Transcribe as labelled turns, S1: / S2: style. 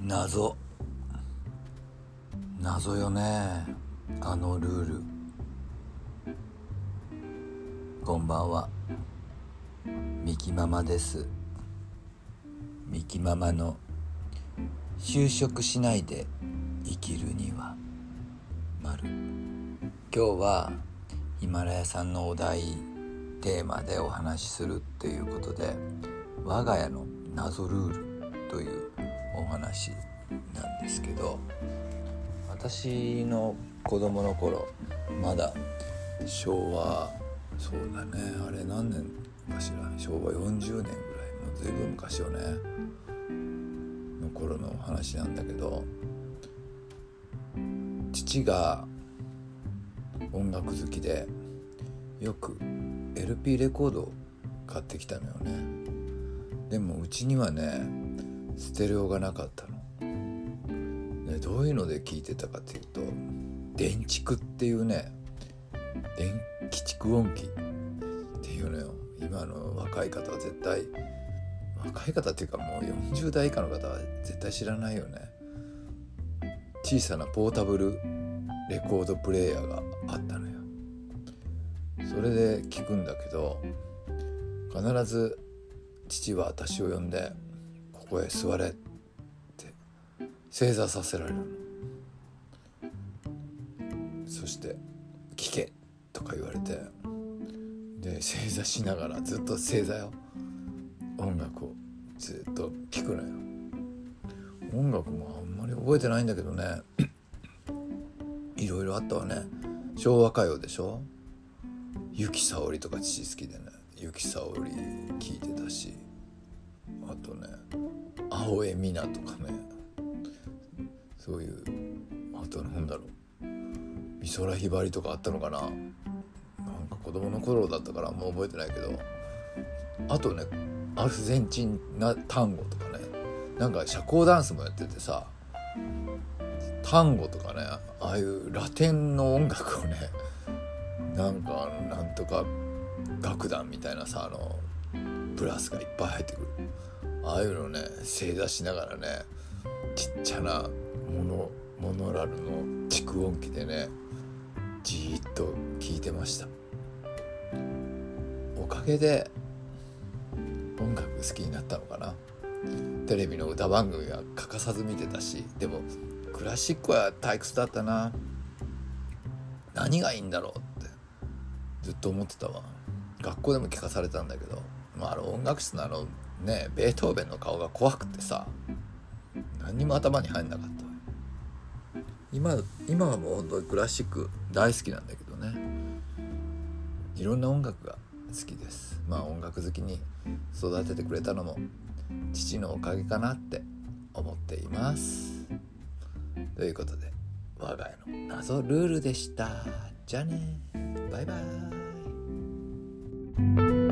S1: 謎。謎よね。あのルール。こんばんは。ミキママです。ミキママの。就職しないで生きるには。丸。今日は。ヒマラヤさんのお題。テーマでお話しするっていうことで。我が家の謎ルールというお話なんですけど私の子供の頃まだ昭和そうだねあれ何年かしら昭和40年ぐらいもう随分昔よねの頃のお話なんだけど父が音楽好きでよく LP レコードを買ってきたのよね。でもうちにはねステレオがなかったの、でどういうので聞いてたかっていうと電蓄っていうね電気蓄音機っていうのよ。今の若い方は絶対若い方っていうかもう40代以下の方は絶対知らないよね。小さなポータブルレコードプレーヤーがあったのよ。それで聞くんだけど必ず父は私を呼んで「ここへ座れ」って正座させられるそして「聞け」とか言われてで正座しながらずっと正座よ。音楽をずっと聴くのよ。音楽もあんまり覚えてないんだけどね。いろいろあったわね。昭和歌謡でしょ？由紀さおりとか父好きでね。由紀さおり聞いてたし。あとね青江美奈とかね。そういうあとなんだろう。美空ひばりとかあったのかな。なんか子供の頃だったからあんま覚えてないけど。あとねアルゼンチンな単語とかね。なんか社交ダンスもやっててさ。単語とかねああいうラテンの音楽をねなんかなんとか楽団みたいなさあのブラスがいっぱい入ってくる。ああいうのね正座しながらねちっちゃなモノモノラルの蓄音機でねじーっと聞いてました。おかげで音楽好きになったのかな。テレビの歌番組は欠かさず見てたしでもクラシックは退屈だったな。何がいいんだろうってずっと思ってたわ。学校でも聞かされたんだけど、まあ、あの音楽室のあのねベートーベンの顔が怖くてさ何にも頭に入んなかった。今今はもう本当にクラシック大好きなんだけどね。いろんな音楽が好きです。まあ音楽好きに育ててくれたのも父のおかげかなって思っています。ということで我が家の謎ルールでした。じゃあね。バイバイ。